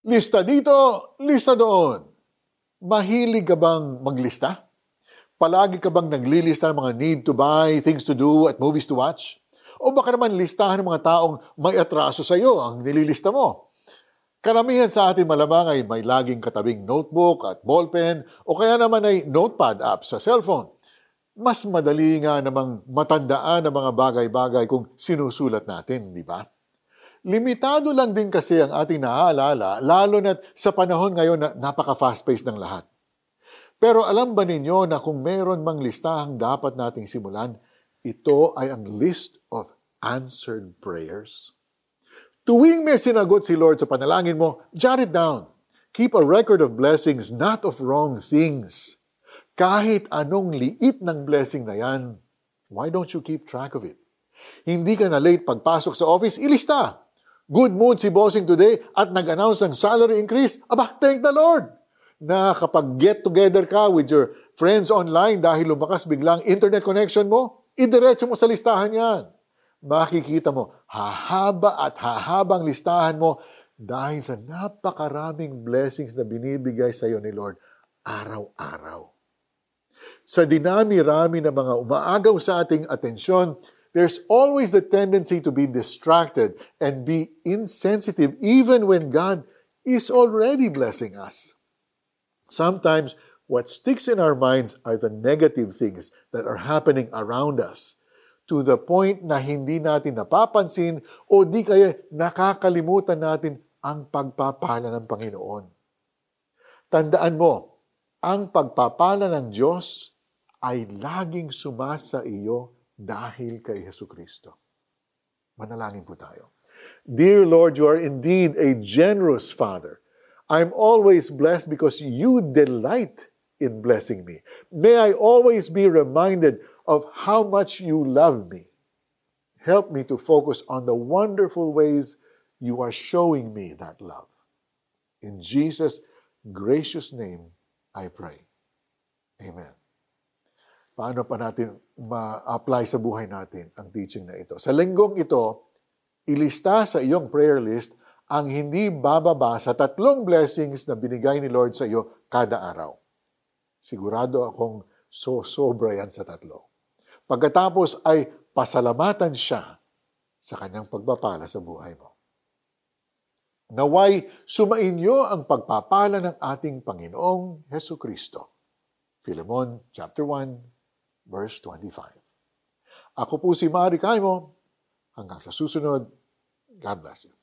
Lista dito, lista doon. Mahilig ka bang maglista? Palagi ka bang naglilista ng mga need to buy, things to do, at movies to watch? O baka naman listahan ng mga taong may atraso sa iyo ang nililista mo? Karamihan sa atin malamang ay may laging katabing notebook at ballpen o kaya naman ay notepad app sa cellphone. Mas madali nga namang matandaan ang mga bagay-bagay kung sinusulat natin, di ba? Limitado lang din kasi ang ating naaalala, lalo na sa panahon ngayon na napaka-fast-paced ng lahat. Pero alam ba ninyo na kung meron mang listahang dapat nating simulan, ito ay ang list of answered prayers? Tuwing may sinagot si Lord sa panalangin mo, jot it down. Keep a record of blessings, not of wrong things. Kahit anong liit ng blessing na yan, why don't you keep track of it? Hindi ka na late pagpasok sa office, ilista. Good mood si bossing today at nag-announce ng salary increase. Aba, thank the Lord! Na kapag get together ka with your friends online dahil lumakas biglang internet connection mo, idiretso mo sa listahan yan. Makikita mo, hahaba at hahabang listahan mo dahil sa napakaraming blessings na binibigay sa iyo ni Lord araw-araw. Sa dinami-rami ng mga umaagaw sa ating atensyon, there's always the tendency to be distracted and be insensitive even when God is already blessing us. Sometimes what sticks in our minds are the negative things that are happening around us to the point na hindi natin napapansin o di kaya nakakalimutan natin ang pagpapala ng Panginoon. Tandaan mo, ang pagpapala ng Diyos ay laging sumasa iyo dahil kay Heso Kristo. Manalangin po tayo. Dear Lord, you are indeed a generous Father. I'm always blessed because you delight in blessing me. May I always be reminded of how much you love me. Help me to focus on the wonderful ways you are showing me that love. In Jesus' gracious name, I pray. Amen paano pa natin ma-apply sa buhay natin ang teaching na ito. Sa linggong ito, ilista sa iyong prayer list ang hindi bababa sa tatlong blessings na binigay ni Lord sa iyo kada araw. Sigurado akong so sobra yan sa tatlo. Pagkatapos ay pasalamatan siya sa kanyang pagpapala sa buhay mo. Naway sumainyo ang pagpapala ng ating Panginoong Heso Kristo. Philemon chapter 1 verse 25. Ako po si Mari Kaimo. Hanggang sa susunod, God bless you.